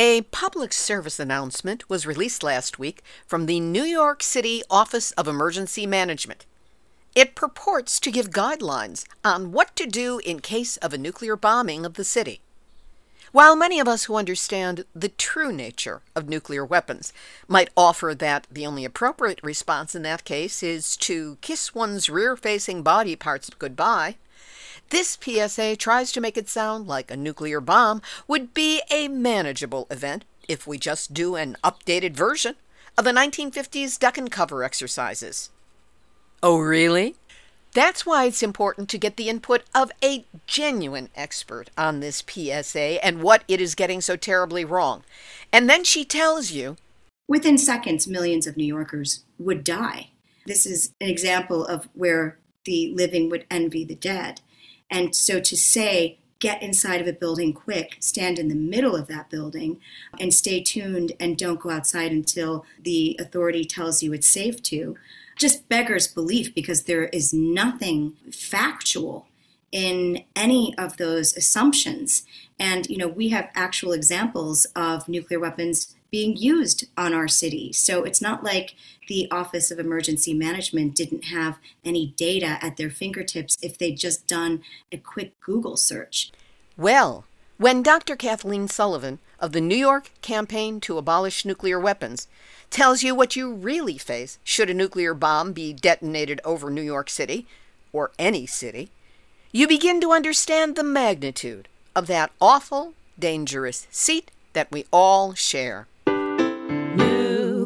A public service announcement was released last week from the New York City Office of Emergency Management. It purports to give guidelines on what to do in case of a nuclear bombing of the city. While many of us who understand the true nature of nuclear weapons might offer that the only appropriate response in that case is to kiss one's rear facing body parts goodbye, this PSA tries to make it sound like a nuclear bomb would be a manageable event if we just do an updated version of the 1950s duck and cover exercises. Oh, really? That's why it's important to get the input of a genuine expert on this PSA and what it is getting so terribly wrong. And then she tells you Within seconds, millions of New Yorkers would die. This is an example of where the living would envy the dead. And so to say, get inside of a building quick, stand in the middle of that building, and stay tuned and don't go outside until the authority tells you it's safe to, just beggars belief because there is nothing factual in any of those assumptions. And, you know, we have actual examples of nuclear weapons being used on our city. So it's not like the Office of Emergency Management didn't have any data at their fingertips if they'd just done a quick Google search. Well, when Dr. Kathleen Sullivan of the New York Campaign to Abolish Nuclear Weapons tells you what you really face should a nuclear bomb be detonated over New York City, or any city, you begin to understand the magnitude of that awful, dangerous seat that we all share.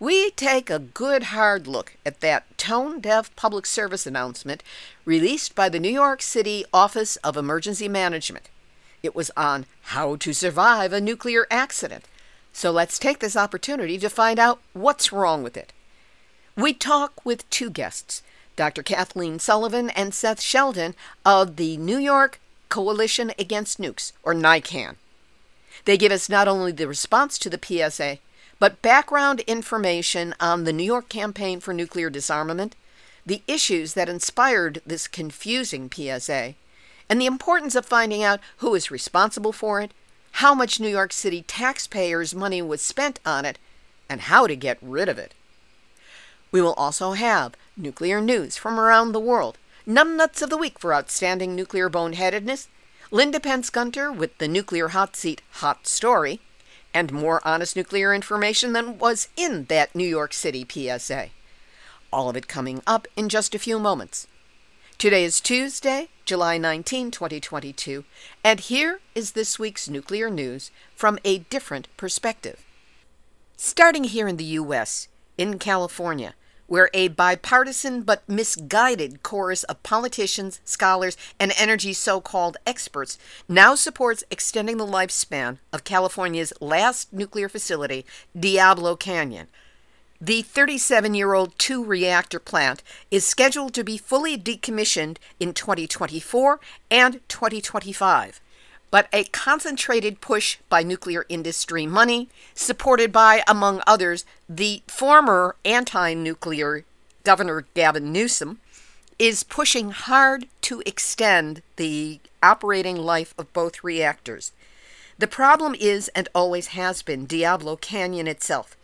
we take a good hard look at that tone deaf public service announcement released by the New York City Office of Emergency Management. It was on how to survive a nuclear accident. So let's take this opportunity to find out what's wrong with it. We talk with two guests, Dr. Kathleen Sullivan and Seth Sheldon of the New York Coalition Against Nukes, or NYCAN. They give us not only the response to the PSA, but background information on the New York Campaign for Nuclear Disarmament, the issues that inspired this confusing PSA, and the importance of finding out who is responsible for it, how much New York City taxpayers' money was spent on it, and how to get rid of it. We will also have nuclear news from around the world, numbnuts of the week for outstanding nuclear boneheadedness, Linda Pentz Gunter with the Nuclear Hot Seat Hot Story, and more honest nuclear information than was in that New York City PSA. All of it coming up in just a few moments. Today is Tuesday, July 19, 2022, and here is this week's nuclear news from a different perspective. Starting here in the U.S., in California, where a bipartisan but misguided chorus of politicians, scholars, and energy so called experts now supports extending the lifespan of California's last nuclear facility, Diablo Canyon. The 37 year old two reactor plant is scheduled to be fully decommissioned in 2024 and 2025 but a concentrated push by nuclear industry money, supported by, among others, the former anti nuclear Governor Gavin Newsom, is pushing hard to extend the operating life of both reactors. The problem is, and always has been, Diablo Canyon itself.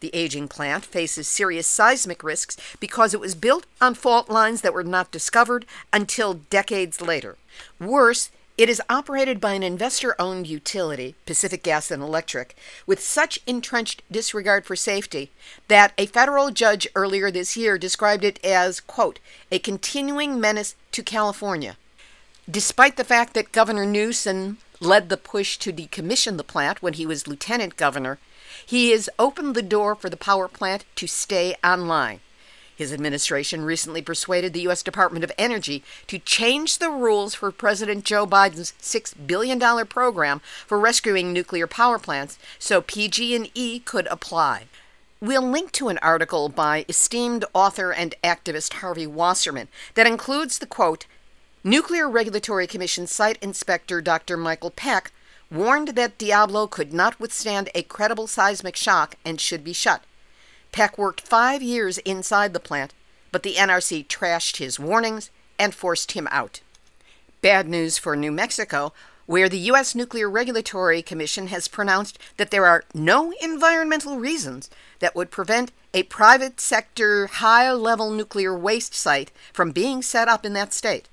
The aging plant faces serious seismic risks because it was built on fault lines that were not discovered until decades later. Worse, It is operated by an investor owned utility, Pacific Gas and Electric, with such entrenched disregard for safety that a federal judge earlier this year described it as, quote, a continuing menace to California. Despite the fact that Governor Newsom led the push to decommission the plant when he was lieutenant governor, he has opened the door for the power plant to stay online. His administration recently persuaded the U.S. Department of Energy to change the rules for President Joe Biden's $6 billion program for rescuing nuclear power plants so PG&E could apply. We'll link to an article by esteemed author and activist Harvey Wasserman that includes the quote Nuclear Regulatory Commission site inspector Dr. Michael Peck warned that Diablo could not withstand a credible seismic shock and should be shut. Peck worked five years inside the plant, but the NRC trashed his warnings and forced him out. Bad news for New Mexico, where the U.S. Nuclear Regulatory Commission has pronounced that there are no environmental reasons that would prevent a private sector high level nuclear waste site from being set up in that state.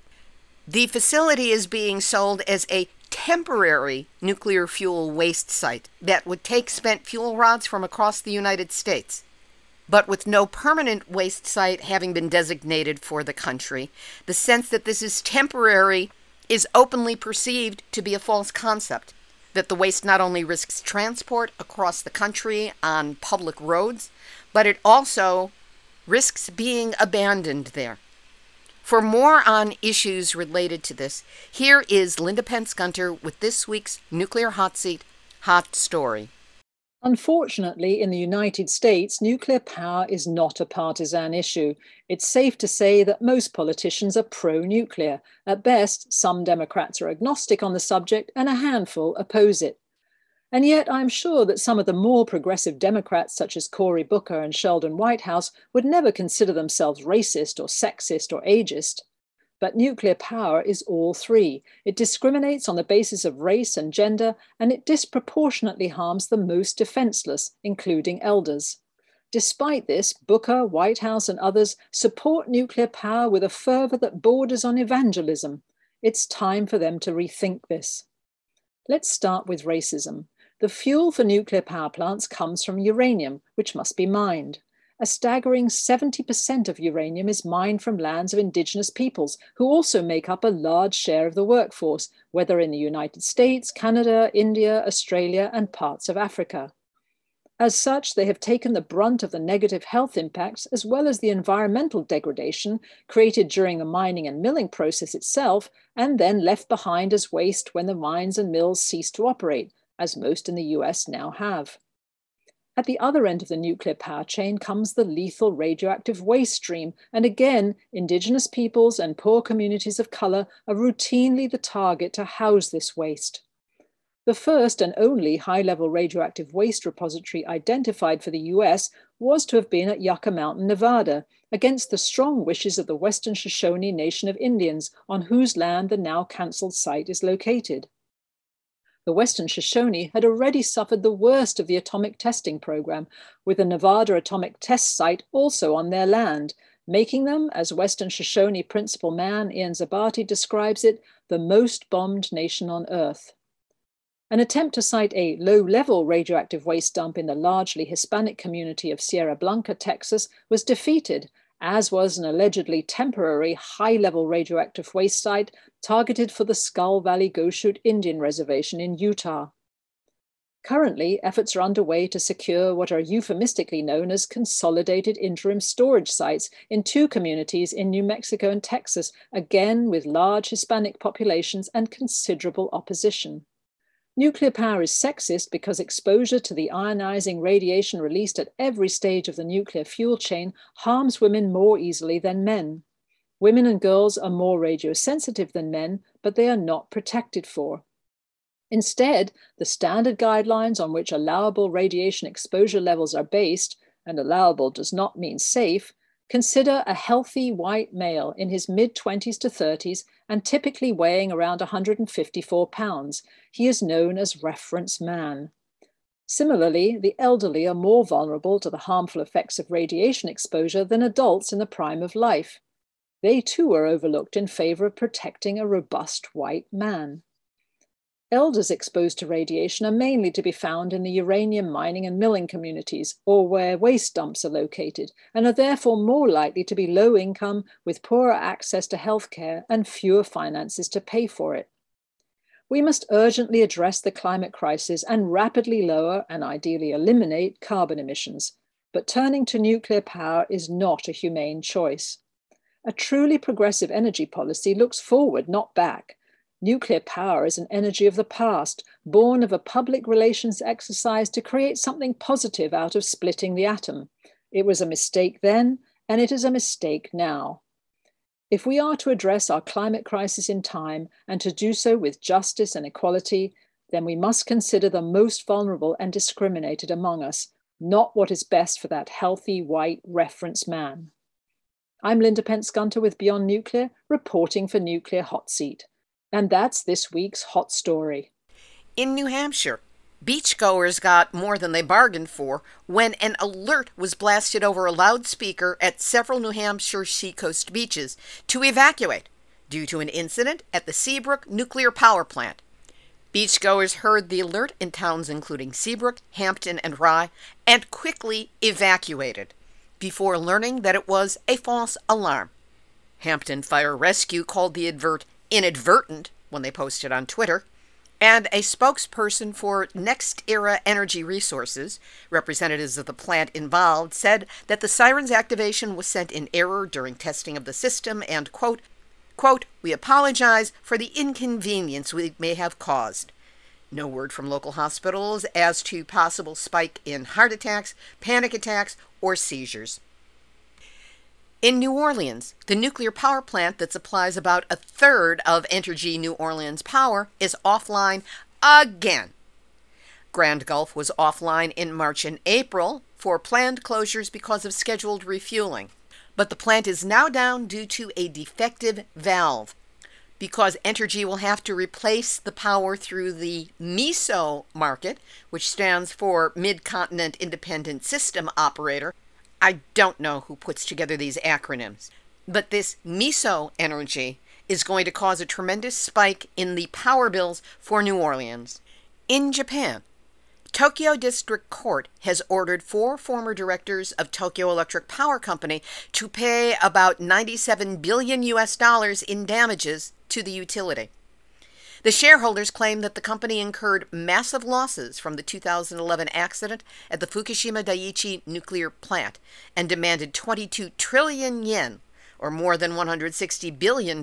The facility is being sold as a temporary nuclear fuel waste site that would take spent fuel rods from across the United States. But with no permanent waste site having been designated for the country, the sense that this is temporary is openly perceived to be a false concept. That the waste not only risks transport across the country on public roads, but it also risks being abandoned there. For more on issues related to this, here is Linda Pentz Gunter with this week's Nuclear Hot Seat Hot Story. Unfortunately, in the United States, nuclear power is not a partisan issue. It's safe to say that most politicians are pro nuclear. At best, some Democrats are agnostic on the subject, and a handful oppose it. And yet, I'm sure that some of the more progressive Democrats, such as Cory Booker and Sheldon Whitehouse, would never consider themselves racist or sexist or ageist. But nuclear power is all three. It discriminates on the basis of race and gender, and it disproportionately harms the most defenseless, including elders. Despite this, Booker, Whitehouse, and others support nuclear power with a fervor that borders on evangelism. It's time for them to rethink this. Let's start with racism. The fuel for nuclear power plants comes from uranium, which must be mined a staggering 70% of uranium is mined from lands of indigenous peoples, who also make up a large share of the workforce, whether in the United States, Canada, India, Australia, and parts of Africa. As such, they have taken the brunt of the negative health impacts as well as the environmental degradation created during the mining and milling process itself, and then left behind as waste when the mines and mills cease to operate, as most in the US now have. At the other end of the nuclear power chain comes the lethal radioactive waste stream, and again, Indigenous peoples and poor communities of color are routinely the target to house this waste. The first and only high level radioactive waste repository identified for the US was to have been at Yucca Mountain, Nevada, against the strong wishes of the Western Shoshone Nation of Indians, on whose land the now cancelled site is located the Western Shoshone had already suffered the worst of the atomic testing program, with the Nevada atomic test site also on their land, making them, as Western Shoshone principal man Ian Zabarte describes it, the most bombed nation on Earth. An attempt to site a low level radioactive waste dump in the largely Hispanic community of Sierra Blanca, Texas, was defeated as was an allegedly temporary high level radioactive waste site targeted for the Skull Valley Goshute Indian Reservation in Utah. Currently, efforts are underway to secure what are euphemistically known as consolidated interim storage sites in two communities in New Mexico and Texas, again with large Hispanic populations and considerable opposition. Nuclear power is sexist because exposure to the ionizing radiation released at every stage of the nuclear fuel chain harms women more easily than men. Women and girls are more radiosensitive than men, but they are not protected for. Instead, the standard guidelines on which allowable radiation exposure levels are based, and allowable does not mean safe, Consider a healthy white male in his mid 20s to 30s and typically weighing around 154 pounds. He is known as reference man. Similarly, the elderly are more vulnerable to the harmful effects of radiation exposure than adults in the prime of life. They too are overlooked in favor of protecting a robust white man. Elders exposed to radiation are mainly to be found in the uranium mining and milling communities or where waste dumps are located, and are therefore more likely to be low income with poorer access to healthcare and fewer finances to pay for it. We must urgently address the climate crisis and rapidly lower and ideally eliminate carbon emissions. But turning to nuclear power is not a humane choice. A truly progressive energy policy looks forward, not back Nuclear power is an energy of the past, born of a public relations exercise to create something positive out of splitting the atom. It was a mistake then, and it is a mistake now. If we are to address our climate crisis in time and to do so with justice and equality, then we must consider the most vulnerable and discriminated among us, not what is best for that healthy white reference man. I'm Linda Pentz Gunter with Beyond Nuclear, reporting for Nuclear Hot Seat. And that's this week's hot story. In New Hampshire, beachgoers got more than they bargained for when an alert was blasted over a loudspeaker at several New Hampshire seacoast beaches to evacuate due to an incident at the Seabrook nuclear power plant. Beachgoers heard the alert in towns including Seabrook, Hampton, and Rye and quickly evacuated before learning that it was a false alarm. Hampton Fire Rescue called the advert inadvertent when they posted on Twitter, and a spokesperson for NextEra Energy Resources, representatives of the plant involved, said that the siren's activation was sent in error during testing of the system and, quote, quote, we apologize for the inconvenience we may have caused. No word from local hospitals as to possible spike in heart attacks, panic attacks, or seizures. In New Orleans, the nuclear power plant that supplies about a third of Entergy New Orleans power is offline again. Grand Gulf was offline in March and April for planned closures because of scheduled refueling. But the plant is now down due to a defective valve. Because Entergy will have to replace the power through the MISO market, which stands for Mid Continent Independent System Operator, I don't know who puts together these acronyms, but this MISO energy is going to cause a tremendous spike in the power bills for New Orleans. In Japan, Tokyo District Court has ordered four former directors of Tokyo Electric Power Company to pay about 97 billion US dollars in damages to the utility. The shareholders claim that the company incurred massive losses from the 2011 accident at the Fukushima Daiichi nuclear plant and demanded 22 trillion yen, or more than $160 billion,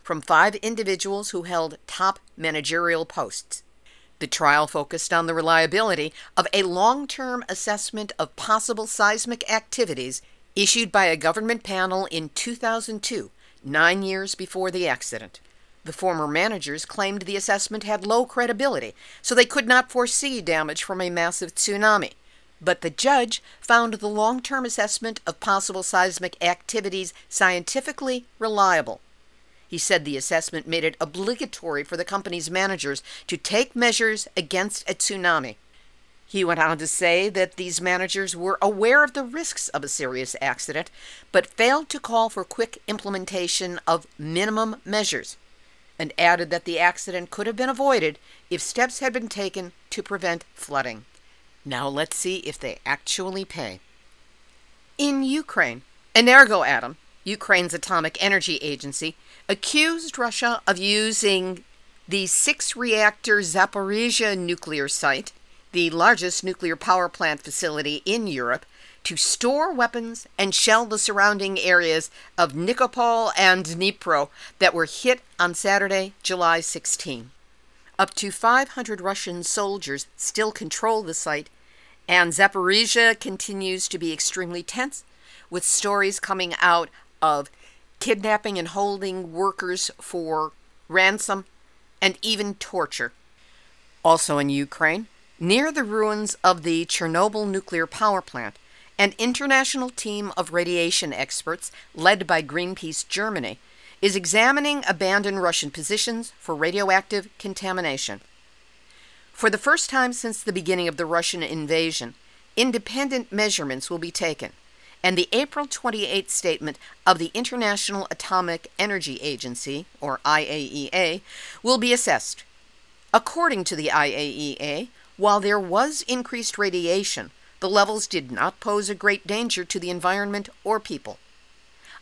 from five individuals who held top managerial posts. The trial focused on the reliability of a long term assessment of possible seismic activities issued by a government panel in 2002, nine years before the accident. The former managers claimed the assessment had low credibility, so they could not foresee damage from a massive tsunami. But the judge found the long term assessment of possible seismic activities scientifically reliable. He said the assessment made it obligatory for the company's managers to take measures against a tsunami. He went on to say that these managers were aware of the risks of a serious accident, but failed to call for quick implementation of minimum measures and added that the accident could have been avoided if steps had been taken to prevent flooding. Now let's see if they actually pay. In Ukraine, Energoatom, Ukraine's atomic energy agency, accused Russia of using the six reactor Zaporizhia nuclear site, the largest nuclear power plant facility in Europe, to store weapons and shell the surrounding areas of Nikopol and Dnipro that were hit on Saturday, July 16. Up to 500 Russian soldiers still control the site, and Zaporizhia continues to be extremely tense, with stories coming out of kidnapping and holding workers for ransom and even torture. Also in Ukraine, near the ruins of the Chernobyl nuclear power plant, an international team of radiation experts, led by Greenpeace Germany, is examining abandoned Russian positions for radioactive contamination. For the first time since the beginning of the Russian invasion, independent measurements will be taken, and the April 28 statement of the International Atomic Energy Agency, or IAEA, will be assessed. According to the IAEA, while there was increased radiation, the levels did not pose a great danger to the environment or people.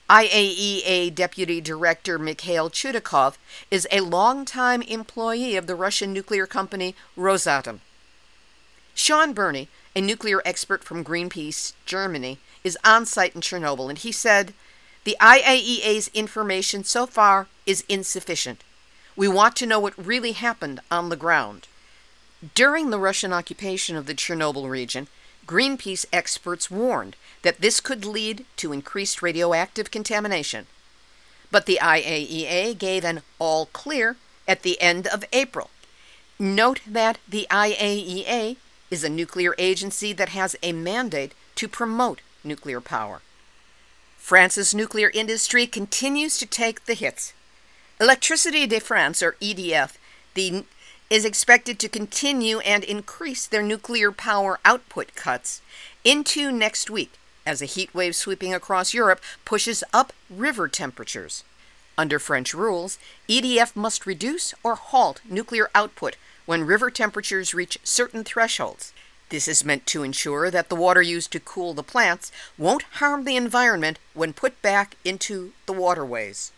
IAEA Deputy Director Mikhail Chudakov is a longtime employee of the Russian nuclear company Rosatom. Shaun Burnie, a nuclear expert from Greenpeace Germany, is on site in Chernobyl, and he said, The IAEA's information so far is insufficient. We want to know what really happened on the ground. During the Russian occupation of the Chernobyl region, Greenpeace experts warned that this could lead to increased radioactive contamination. But the IAEA gave an all clear at the end of April. Note that the IAEA is a nuclear agency that has a mandate to promote nuclear power. France's nuclear industry continues to take the hits. Electricité de France, or EDF, the, is expected to continue and increase their nuclear power output cuts into next week as a heat wave sweeping across Europe pushes up river temperatures. Under French rules, EDF must reduce or halt nuclear output when river temperatures reach certain thresholds. This is meant to ensure that the water used to cool the plants won't harm the environment when put back into the waterways.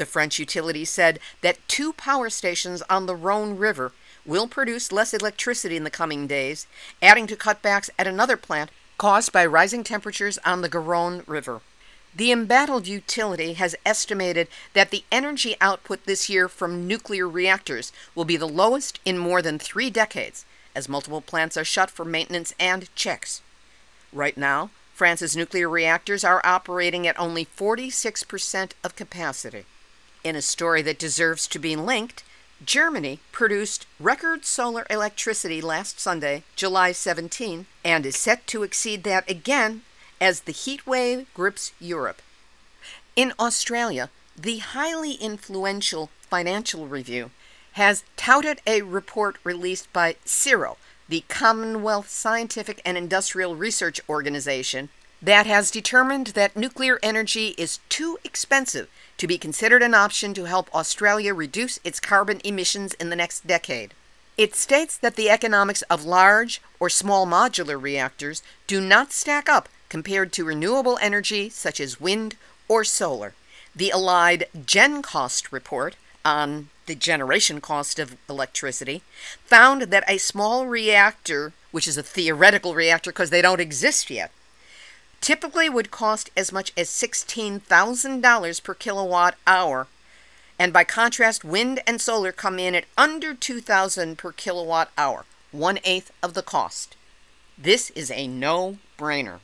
The French utility said that two power stations on the Rhone River will produce less electricity in the coming days, adding to cutbacks at another plant caused by rising temperatures on the Garonne River. The embattled utility has estimated that the energy output this year from nuclear reactors will be the lowest in more than three decades, as multiple plants are shut for maintenance and checks. Right now, France's nuclear reactors are operating at only 46% of capacity. In a story that deserves to be linked, Germany produced record solar electricity last Sunday, July 17, and is set to exceed that again as the heat wave grips Europe. In Australia, the highly influential Financial Review has touted a report released by CSIRO, the Commonwealth Scientific and Industrial Research Organization, that has determined that nuclear energy is too expensive to be considered an option to help Australia reduce its carbon emissions in the next decade. It states that the economics of large or small modular reactors do not stack up compared to renewable energy such as wind or solar. The Allied Gen Cost report on the generation cost of electricity found that a small reactor, which is a theoretical reactor because they don't exist yet, typically would cost as much as $16,000 per kilowatt hour. And by contrast, wind and solar come in at under 2000 per kilowatt hour, one eighth of the cost. This is a no brainer.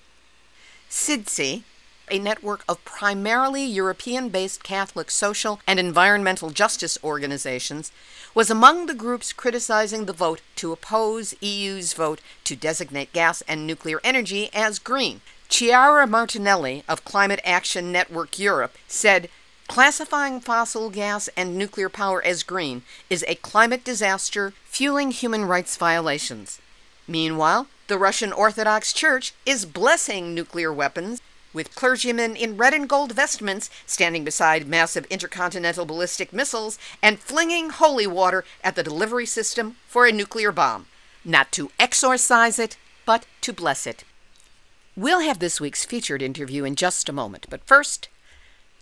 CIDSE, a network of primarily European based Catholic social and environmental justice organizations, was among the groups criticizing the vote to oppose EU's vote to designate gas and nuclear energy as green, Chiara Martinelli of Climate Action Network Europe said classifying fossil gas and nuclear power as green is a climate disaster fueling human rights violations. Meanwhile, the Russian Orthodox Church is blessing nuclear weapons, with clergymen in red and gold vestments standing beside massive intercontinental ballistic missiles and flinging holy water at the delivery system for a nuclear bomb. Not to exorcise it, but to bless it. We'll have this week's featured interview in just a moment, but first,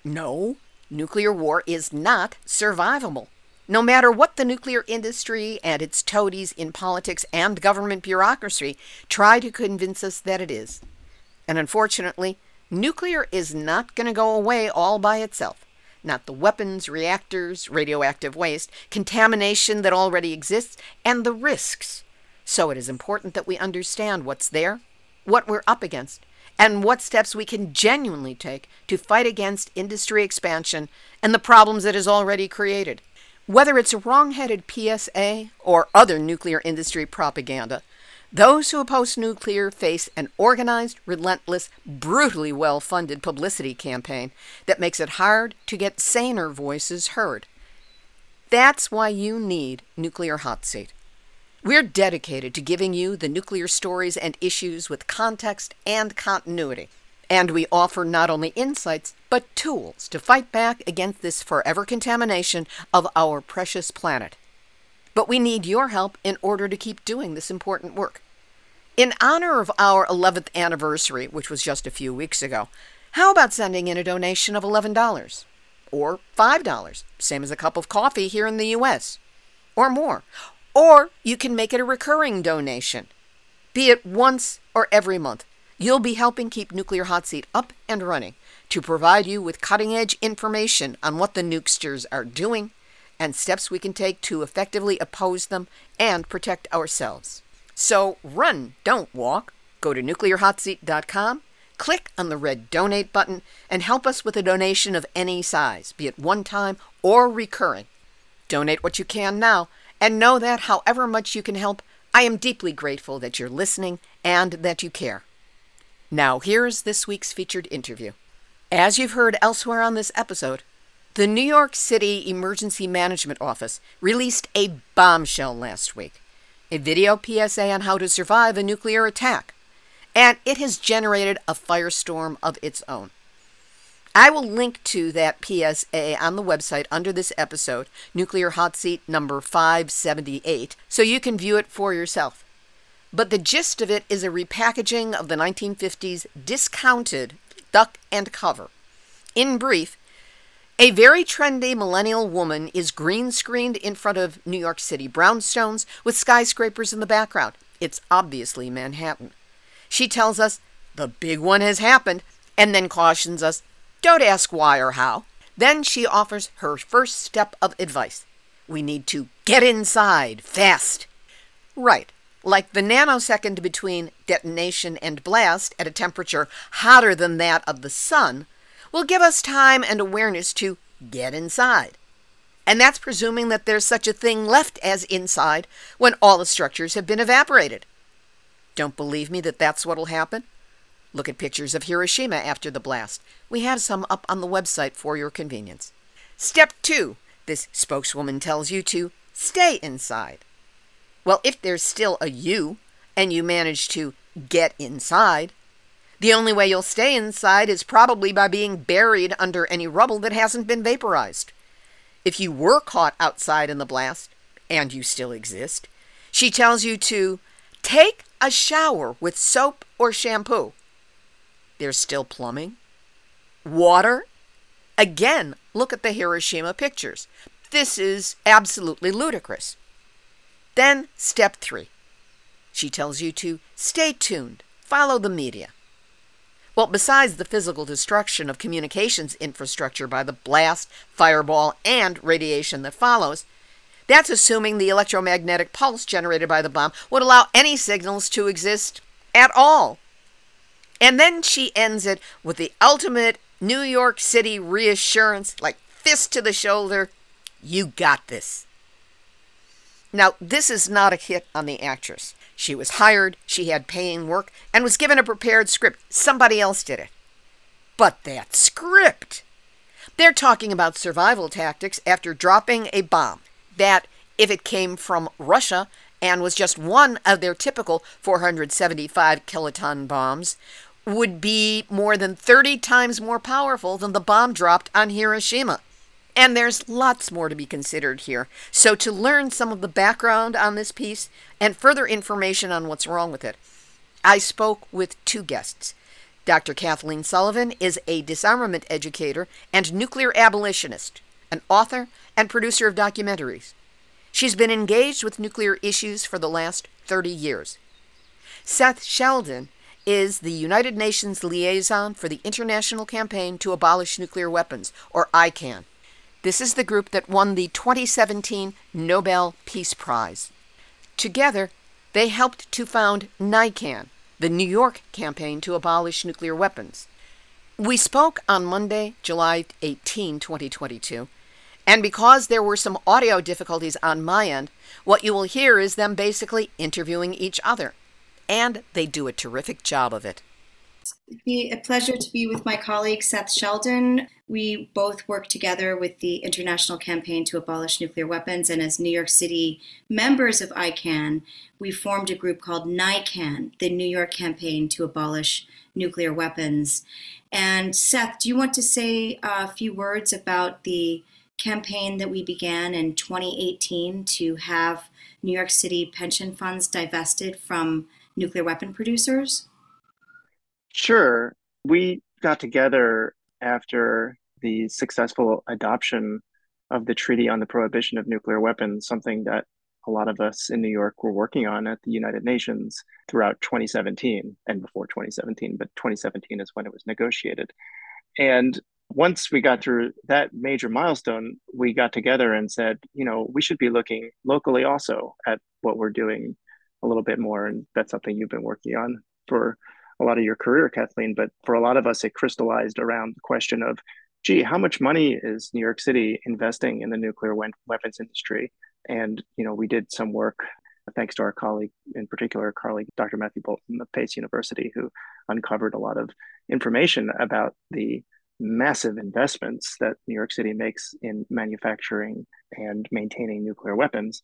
no, nuclear war is not survivable. No matter what the nuclear industry and its toadies in politics and government bureaucracy try to convince us that it is. And unfortunately, nuclear is not going to go away all by itself. Not the weapons, reactors, radioactive waste, contamination that already exists, and the risks. So it is important that we understand what's there what we're up against, and what steps we can genuinely take to fight against industry expansion and the problems it has already created. Whether it's wrong headed PSA or other nuclear industry propaganda, those who oppose nuclear face an organized, relentless, brutally well funded publicity campaign that makes it hard to get saner voices heard. That's why you need Nuclear Hot Seat. We're dedicated to giving you the nuclear stories and issues with context and continuity. And we offer not only insights, but tools to fight back against this forever contamination of our precious planet. but we need your help in order to keep doing this important work. In honor of our 11th anniversary, which was just a few weeks ago, how about sending in a donation of $11 or $5, same as a cup of coffee here in the US, or more? Or you can make it a recurring donation, be it once or every month. You'll be helping keep Nuclear Hot Seat up and running to provide you with cutting edge information on what the nukesters are doing and steps we can take to effectively oppose them and protect ourselves. So run, don't walk. Go to nuclearhotseat.com, click on the red donate button, and help us with a donation of any size, be it one time or recurring. Donate what you can now, and know that however much you can help, I am deeply grateful that you're listening and that you care. Now, here's this week's featured interview. As you've heard elsewhere on this episode, the New York City Emergency Management Office released a bombshell last week a video PSA on how to survive a nuclear attack, and it has generated a firestorm of its own. I will link to that PSA on the website under this episode, Nuclear Hot Seat number 578, so you can view it for yourself. But the gist of it is a repackaging of the 1950s discounted duck and cover. In brief, a very trendy millennial woman is green screened in front of New York City brownstones with skyscrapers in the background. It's obviously Manhattan. She tells us the big one has happened and then cautions us don't ask why or how. Then she offers her first step of advice we need to get inside fast. Right, like the nanosecond between detonation and blast at a temperature hotter than that of the sun will give us time and awareness to get inside. And that's presuming that there's such a thing left as inside when all the structures have been evaporated. Don't believe me that that's what'll happen? Look at pictures of Hiroshima after the blast. We have some up on the website for your convenience. Step two this spokeswoman tells you to stay inside. Well, if there's still a you and you manage to get inside, the only way you'll stay inside is probably by being buried under any rubble that hasn't been vaporized. If you were caught outside in the blast, and you still exist, she tells you to take a shower with soap or shampoo. There's still plumbing. Water. Again, look at the Hiroshima pictures. This is absolutely ludicrous. Then, step three. She tells you to stay tuned, follow the media. Well, besides the physical destruction of communications infrastructure by the blast, fireball, and radiation that follows, that's assuming the electromagnetic pulse generated by the bomb would allow any signals to exist at all. And then she ends it with the ultimate New York City reassurance, like fist to the shoulder you got this. Now, this is not a hit on the actress. She was hired, she had paying work, and was given a prepared script. Somebody else did it. But that script! They're talking about survival tactics after dropping a bomb that, if it came from Russia and was just one of their typical 475 kiloton bombs, would be more than 30 times more powerful than the bomb dropped on Hiroshima. And there's lots more to be considered here. So, to learn some of the background on this piece and further information on what's wrong with it, I spoke with two guests. Dr. Kathleen Sullivan is a disarmament educator and nuclear abolitionist, an author and producer of documentaries. She's been engaged with nuclear issues for the last 30 years. Seth Sheldon is the United Nations liaison for the International Campaign to Abolish Nuclear Weapons, or ICAN. This is the group that won the 2017 Nobel Peace Prize. Together, they helped to found NYCAN, the New York campaign to abolish nuclear weapons. We spoke on Monday, July 18, 2022, and because there were some audio difficulties on my end, what you will hear is them basically interviewing each other. And they do a terrific job of it. It'd be a pleasure to be with my colleague Seth Sheldon. We both work together with the International Campaign to Abolish Nuclear Weapons, and as New York City members of ICAN, we formed a group called NYCAN, the New York Campaign to Abolish Nuclear Weapons. And Seth, do you want to say a few words about the campaign that we began in 2018 to have New York City pension funds divested from nuclear weapon producers? Sure. We got together after the successful adoption of the Treaty on the Prohibition of Nuclear Weapons, something that a lot of us in New York were working on at the United Nations throughout 2017 and before 2017, but 2017 is when it was negotiated. And once we got through that major milestone, we got together and said, you know, we should be looking locally also at what we're doing a little bit more. And that's something you've been working on for a lot of your career, Kathleen. But for a lot of us, it crystallized around the question of, gee, how much money is New York City investing in the nuclear weapons industry? And, you know, we did some work thanks to our colleague, in particular, colleague Dr. Matthew Bolton of Pace University, who uncovered a lot of information about the massive investments that New York City makes in manufacturing and maintaining nuclear weapons.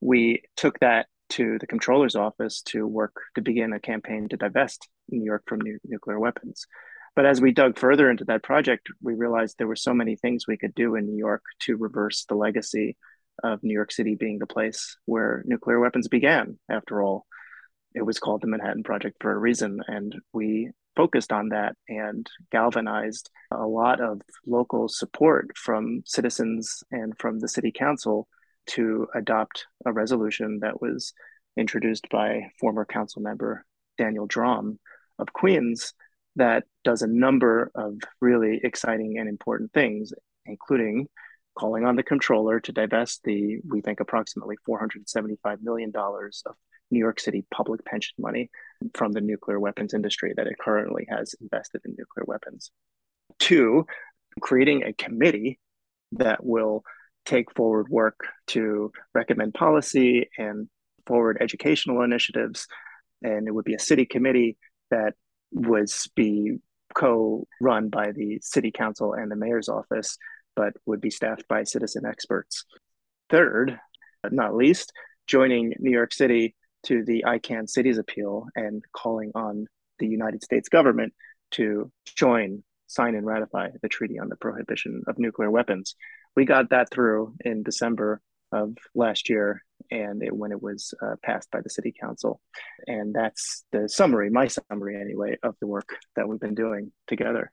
We took that to the controller's office to work to begin a campaign to divest New York from nu- nuclear weapons. But as we dug further into that project, we realized there were so many things we could do in New York to reverse the legacy of New York City being the place where nuclear weapons began. After all, it was called the Manhattan Project for a reason. And we focused on that and galvanized a lot of local support from citizens and from the city council to adopt a resolution that was introduced by former council member Daniel Dromm of Queens that does a number of really exciting and important things, including calling on the controller to divest the, we think, approximately $475 million of New York City public pension money from the nuclear weapons industry that it currently has invested in nuclear weapons. Two, creating a committee that will take forward work to recommend policy and forward educational initiatives. And it would be a city committee that would be co-run by the city council and the mayor's office but would be staffed by citizen experts. Third, but not least, joining New York City to the ICAN Cities Appeal and calling on the United States government to join, sign, and ratify the Treaty on the Prohibition of Nuclear Weapons. We got that through in December of last year and it, when it was uh, passed by the city council. And that's the summary my summary anyway of the work that we've been doing together.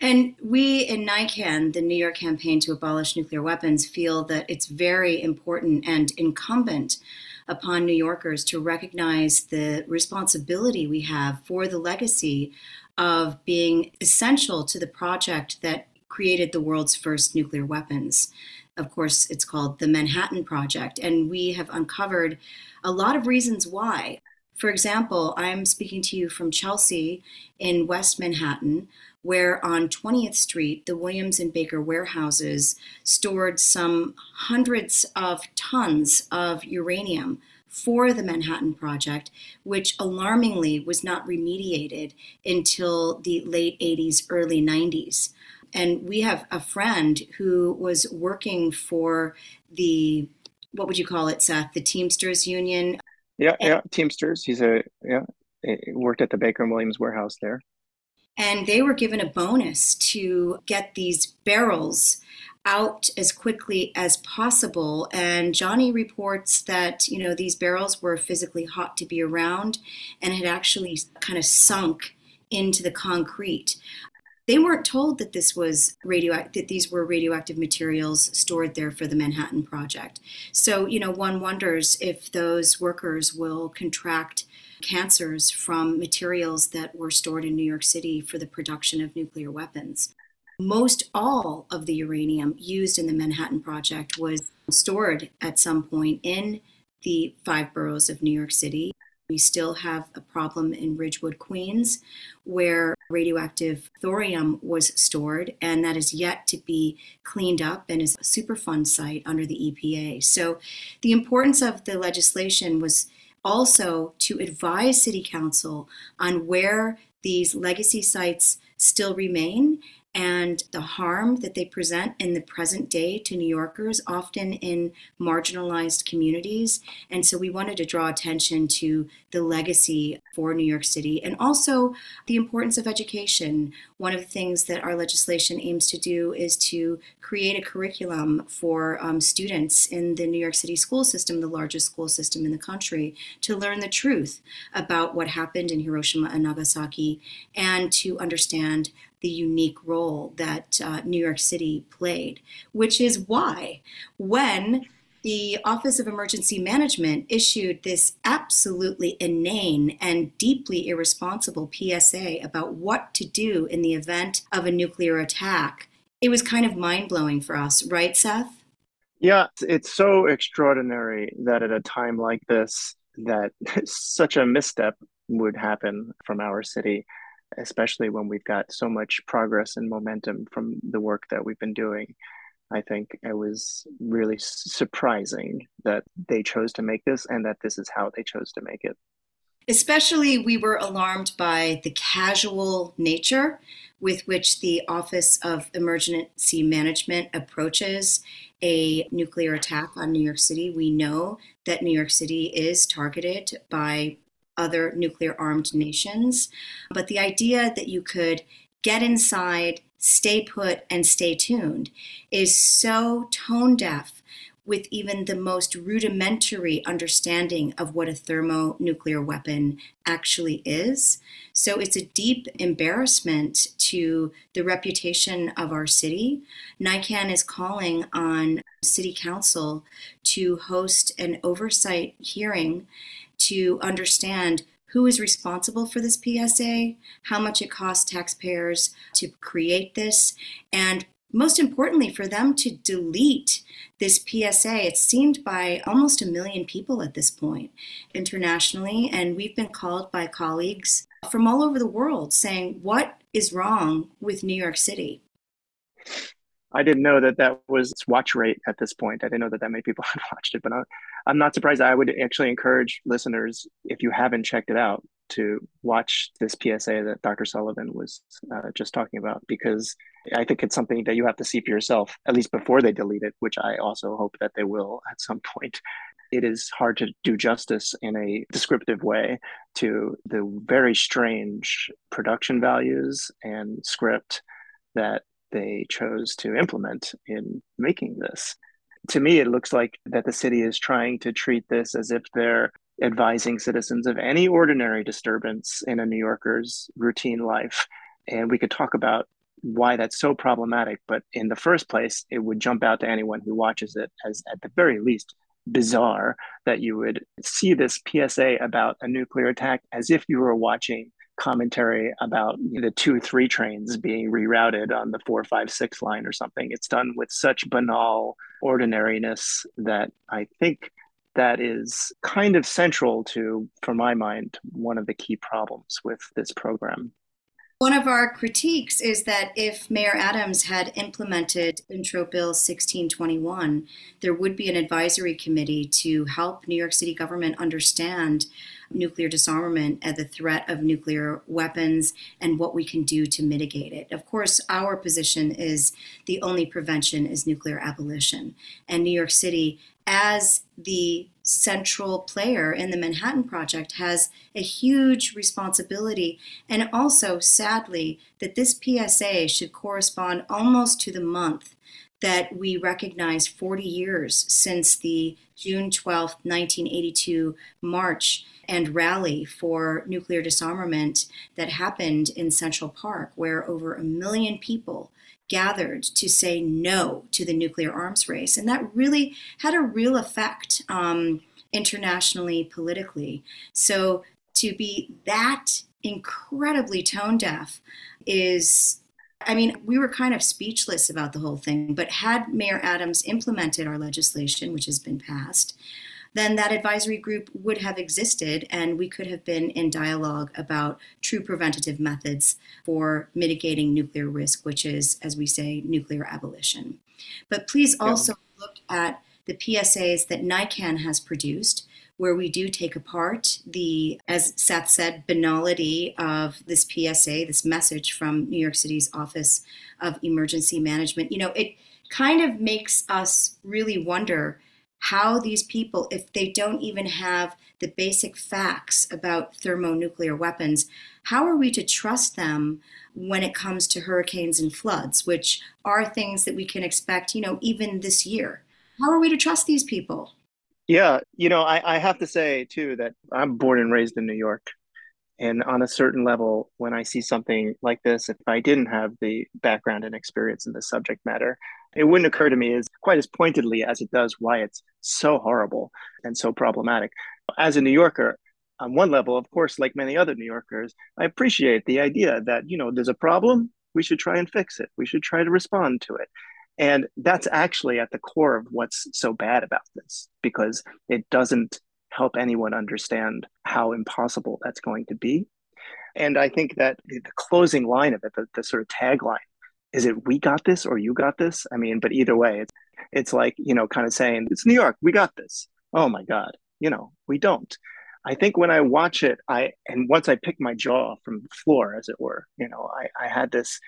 And we in NYCAN, the New York Campaign to Abolish Nuclear Weapons, feel that it's very important and incumbent upon New Yorkers to recognize the responsibility we have for the legacy of being essential to the project that created the world's first nuclear weapons. Of course, it's called the Manhattan Project, and we have uncovered a lot of reasons why. For example, I'm speaking to you from Chelsea in West Manhattan, where on 20th Street, the Williams and Baker warehouses stored some hundreds of tons of uranium for the Manhattan Project, which alarmingly was not remediated until the late 80s, early 90s. And we have a friend who was working for the, what would you call it, Seth, the Teamsters Union? Yeah, yeah, Teamsters. He's a, yeah, worked at the Baker and Williams warehouse there and they were given a bonus to get these barrels out as quickly as possible and johnny reports that you know these barrels were physically hot to be around and had actually kind of sunk into the concrete they weren't told that this was radioactive that these were radioactive materials stored there for the manhattan project so you know one wonders if those workers will contract cancers from materials that were stored in New York City for the production of nuclear weapons. Most all of the uranium used in the Manhattan Project was stored at some point in the five boroughs of New York City. We still have a problem in Ridgewood, Queens, where radioactive thorium was stored, and that is yet to be cleaned up and is a Superfund site under the EPA. So, the importance of the legislation was also to advise City Council on where these legacy sites still remain and the harm that they present in the present day to New Yorkers, often in marginalized communities. And so we wanted to draw attention to the legacy for New York City and also the importance of education. One of the things that our legislation aims to do is to create a curriculum for um, students in the New York City school system, the largest school system in the country, to learn the truth about what happened in Hiroshima and Nagasaki and to understand the unique role that uh, New York City played, which is why when the Office of Emergency Management issued this absolutely inane and deeply irresponsible PSA about what to do in the event of a nuclear attack. It was kind of mind blowing for us, right, Seth? Yeah, it's so extraordinary that at a time like this, that such a misstep would happen from our city especially when we've got so much progress and momentum from the work that we've been doing. I think it was really surprising that they chose to make this and that this is how they chose to make it. Especially, we were alarmed by the casual nature with which the Office of Emergency Management approaches a nuclear attack on New York City. We know that New York City is targeted by other nuclear armed nations. But the idea that you could get inside, stay put, and stay tuned is so tone deaf with even the most rudimentary understanding of what a thermonuclear weapon actually is. So it's a deep embarrassment to the reputation of our city. NYCAN is calling on City Council to host an oversight hearing to understand who is responsible for this PSA, how much it costs taxpayers to create this, and most importantly, for them to delete this PSA. It's seen by almost a million people at this point internationally, and we've been called by colleagues from all over the world saying, What is wrong with New York City? I didn't know that that was watch rate at this point. I didn't know that that many people had watched it, but I'm not surprised. I would actually encourage listeners, if you haven't checked it out, to watch this PSA that Dr. Sullivan was uh, just talking about, because I think it's something that you have to see for yourself, at least before they delete it, which I also hope that they will at some point. It is hard to do justice in a descriptive way to the very strange production values and script that they chose to implement in making this. To me, it looks like that the city is trying to treat this as if they're advising citizens of any ordinary disturbance in a New Yorker's routine life. And we could talk about why that's so problematic. But in the first place, it would jump out to anyone who watches it as, at the very least, bizarre that you would see this PSA about a nuclear attack as if you were watching commentary about the two three trains being rerouted on the four five six line or something. It's done with such banal ordinariness that i think that is kind of central to for my mind one of the key problems with this program one of our critiques is that if Mayor Adams had implemented Intro Bill 1621, there would be an advisory committee to help New York City government understand nuclear disarmament and the threat of nuclear weapons and what we can do to mitigate it. Of course, our position is the only prevention is nuclear abolition. And New York City, as the central player in the Manhattan Project, has a huge responsibility. And also, sadly, that this PSA should correspond almost to the month that we recognize 40 years since the June 12, 1982 march and rally for nuclear disarmament that happened in Central Park, where over a million people gathered to say no to the nuclear arms race. And that really had a real effect um, internationally, politically. So to be that incredibly tone deaf is I mean, we were kind of speechless about the whole thing, but had Mayor Adams implemented our legislation, which has been passed, then that advisory group would have existed and we could have been in dialogue about true preventative methods for mitigating nuclear risk, which is, as we say, nuclear abolition. But please also yeah. look at the PSAs that NYCAN has produced, where we do take apart the, as Seth said, banality of this PSA, this message from New York City's Office of Emergency Management. You know, it kind of makes us really wonder how these people, if they don't even have the basic facts about thermonuclear weapons, how are we to trust them when it comes to hurricanes and floods, which are things that we can expect, you know, even this year? How are we to trust these people? Yeah, you know, I, I have to say too that I'm born and raised in New York. And on a certain level, when I see something like this, if I didn't have the background and experience in the subject matter, it wouldn't occur to me as quite as pointedly as it does why it's so horrible and so problematic. As a New Yorker, on one level, of course, like many other New Yorkers, I appreciate the idea that, you know, there's a problem, we should try and fix it. We should try to respond to it. And that's actually at the core of what's so bad about this, because it doesn't help anyone understand how impossible that's going to be. And I think that the closing line of it, the, the sort of tagline, is it we got this or you got this? I mean, but either way, it's it's like, you know, kind of saying, it's New York, we got this. Oh my God, you know, we don't. I think when I watch it, I and once I pick my jaw from the floor, as it were, you know, I, I had this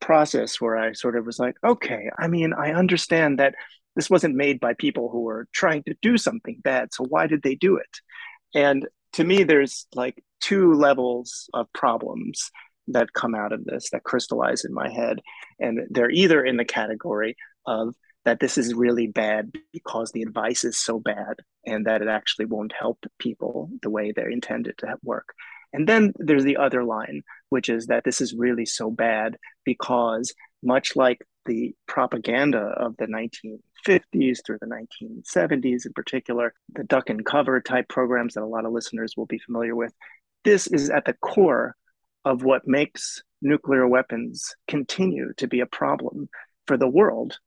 process where I sort of was like, okay, I mean, I understand that this wasn't made by people who were trying to do something bad. So why did they do it? And to me, there's like two levels of problems that come out of this that crystallize in my head. And they're either in the category of that this is really bad because the advice is so bad and that it actually won't help people the way they're intended to work. And then there's the other line, which is that this is really so bad because, much like the propaganda of the 1950s through the 1970s, in particular, the duck and cover type programs that a lot of listeners will be familiar with, this is at the core of what makes nuclear weapons continue to be a problem for the world,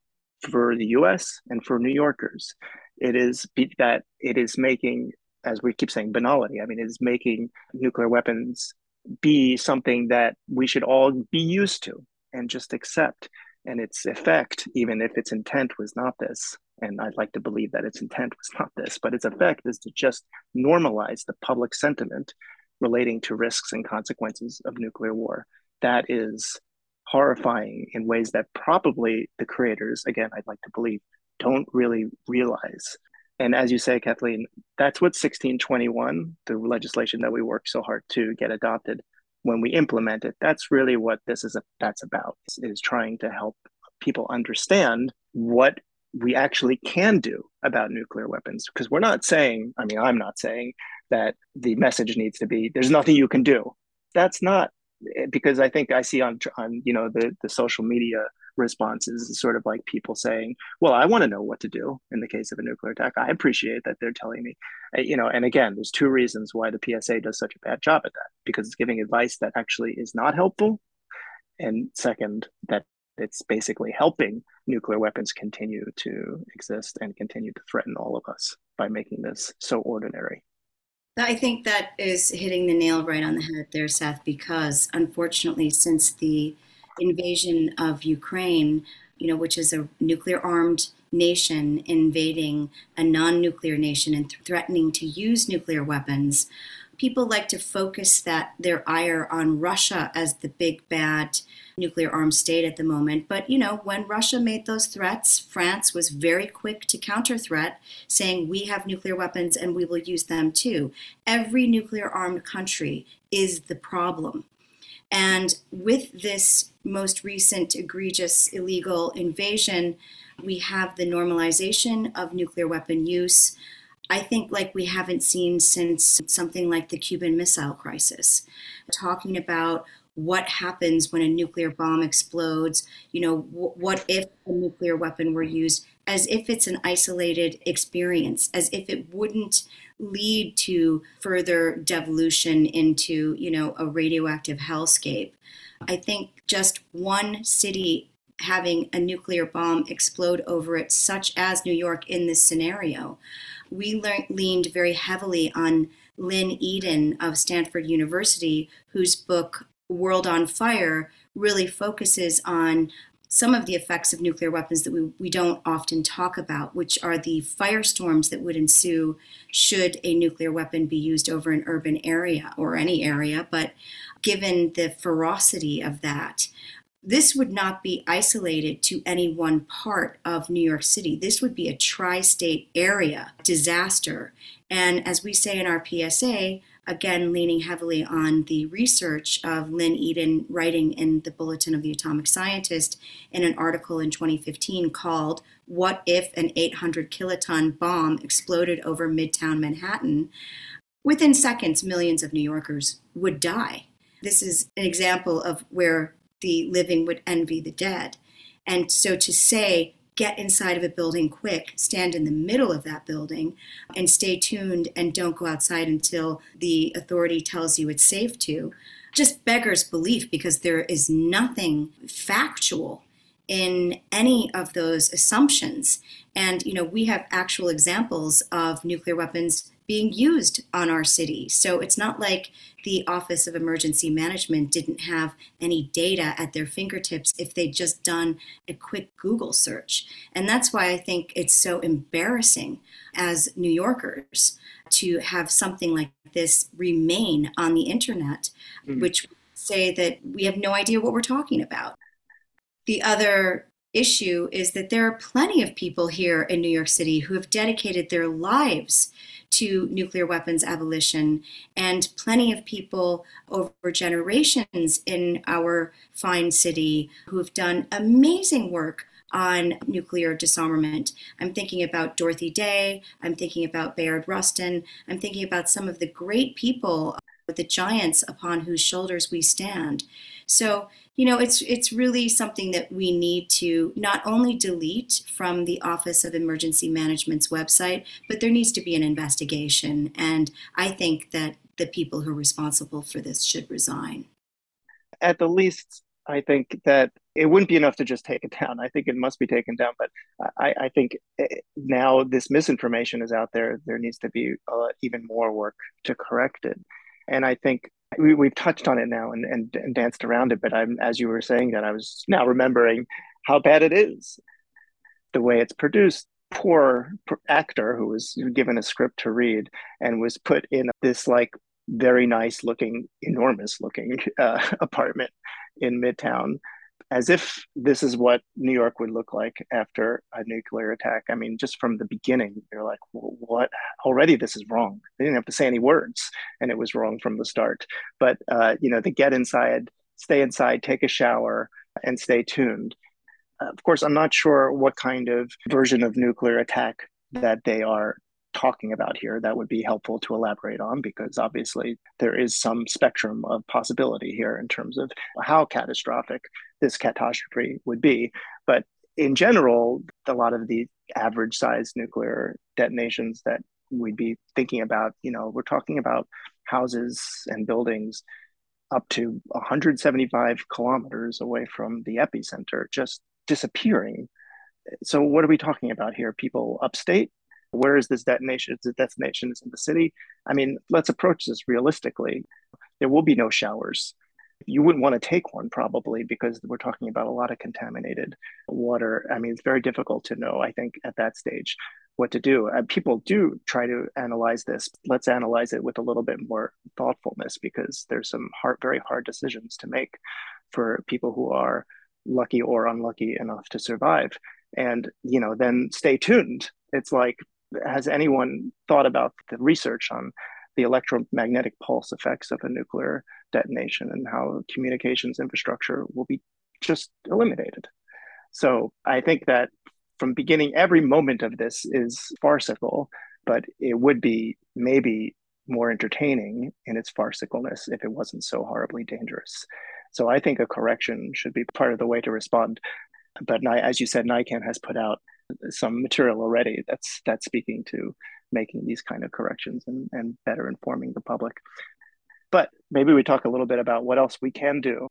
for the US, and for New Yorkers. It is that it is making as we keep saying, banality. I mean, it is making nuclear weapons be something that we should all be used to and just accept. And its effect, even if its intent was not this, and I'd like to believe that its intent was not this, but its effect is to just normalize the public sentiment relating to risks and consequences of nuclear war. That is horrifying in ways that probably the creators, again, I'd like to believe, don't really realize. And as you say, Kathleen, that's what 1621, the legislation that we worked so hard to get adopted, when we implement it, that's really what this is. A, that's about is trying to help people understand what we actually can do about nuclear weapons. Because we're not saying, I mean, I'm not saying that the message needs to be there's nothing you can do. That's not eh, because I think I see on on you know the the social media responses is sort of like people saying, "Well, I want to know what to do in the case of a nuclear attack. I appreciate that they're telling me." Uh, you know, and again, there's two reasons why the PSA does such a bad job at that because it's giving advice that actually is not helpful, and second, that it's basically helping nuclear weapons continue to exist and continue to threaten all of us by making this so ordinary. I think that is hitting the nail right on the head there, Seth, because unfortunately, since the invasion of Ukraine, you know, which is a nuclear armed nation invading a non nuclear nation and th- threatening to use nuclear weapons, people like to focus that their ire on Russia as the big bad nuclear armed state at the moment. But you know, when Russia made those threats, France was very quick to counter threat, saying we have nuclear weapons and we will use them too. Every nuclear armed country is the problem. And with this most recent egregious illegal invasion, we have the normalization of nuclear weapon use. I think like we haven't seen since something like the Cuban Missile Crisis, talking about what happens when a nuclear bomb explodes, you know, what if a nuclear weapon were used, as if it's an isolated experience, as if it wouldn't lead to further devolution into, you know, a radioactive hellscape. I think just one city having a nuclear bomb explode over it, such as New York in this scenario, we le- leaned very heavily on Lynn Eden of Stanford University, whose book World on Fire really focuses on some of the effects of nuclear weapons that we, we don't often talk about, which are the firestorms that would ensue should a nuclear weapon be used over an urban area or any area. But given the ferocity of that, this would not be isolated to any one part of New York City. This would be a tri state area disaster. And as we say in our PSA, again, leaning heavily on the research of Lynn Eden writing in the Bulletin of the Atomic Scientist in an article in 2015 called What If an 800 Kiloton Bomb Exploded Over Midtown Manhattan? Within seconds, millions of New Yorkers would die. This is an example of where the living would envy the dead. And so to say get inside of a building quick, stand in the middle of that building, and stay tuned and don't go outside until the authority tells you it's safe to, just beggars belief because there is nothing factual in any of those assumptions. And, you know, we have actual examples of nuclear weapons being used on our city. So it's not like the Office of Emergency Management didn't have any data at their fingertips if they'd just done a quick Google search. And that's why I think it's so embarrassing as New Yorkers to have something like this remain on the internet, mm-hmm. which say that we have no idea what we're talking about. The other issue is that there are plenty of people here in New York City who have dedicated their lives to nuclear weapons abolition, and plenty of people over generations in our fine city who have done amazing work on nuclear disarmament. I'm thinking about Dorothy Day, I'm thinking about Bayard Rustin, I'm thinking about some of the great people, the giants upon whose shoulders we stand. So you know, it's it's really something that we need to not only delete from the Office of Emergency Management's website, but there needs to be an investigation. And I think that the people who are responsible for this should resign. At the least, I think that it wouldn't be enough to just take it down. I think it must be taken down. But I, I think eh, now this misinformation is out there. There needs to be uh, even more work to correct it. And I think we, have touched on it now and, and, and danced around it, but I'm as you were saying that I was now remembering how bad it is, the way it's produced. Poor actor who was given a script to read and was put in this like very nice looking, enormous looking uh, apartment in Midtown as if this is what New York would look like after a nuclear attack. I mean, just from the beginning, you're like, what? Already, this is wrong. They didn't have to say any words, and it was wrong from the start. But uh, you know, the get inside, stay inside, take a shower, and stay tuned. Uh, of course, I'm not sure what kind of version of nuclear attack that they are talking about here that would be helpful to elaborate on because obviously there is some spectrum of possibility here in terms of how catastrophic this catastrophe would be. But in general, a lot of the average size nuclear detonations that we'd be thinking about, you know, we're talking about houses and buildings up to 175 kilometers away from the epicenter just disappearing. So, what are we talking about here? People upstate where is this detonation? Is the detonation is in the city. I mean, let's approach this realistically. There will be no showers. You wouldn't want to take one probably because we're talking about a lot of contaminated water. I mean, it's very difficult to know, I think, at that stage what to do. And people do try to analyze this. Let's analyze it with a little bit more thoughtfulness because there's some hard, very hard decisions to make for people who are lucky or unlucky enough to survive. And, you know, then stay tuned. It's like has anyone thought about the research on the electromagnetic pulse effects of a nuclear detonation and how communications infrastructure will be just eliminated? So I think that from beginning, every moment of this is farcical, but it would be maybe more entertaining in its farcicalness if it wasn't so horribly dangerous. So I think a correction should be part of the way to respond. But as you said, NYCAN has put out some material already that's that's speaking to making these kind of corrections and, and better informing the public. But maybe we talk a little bit about what else we can do.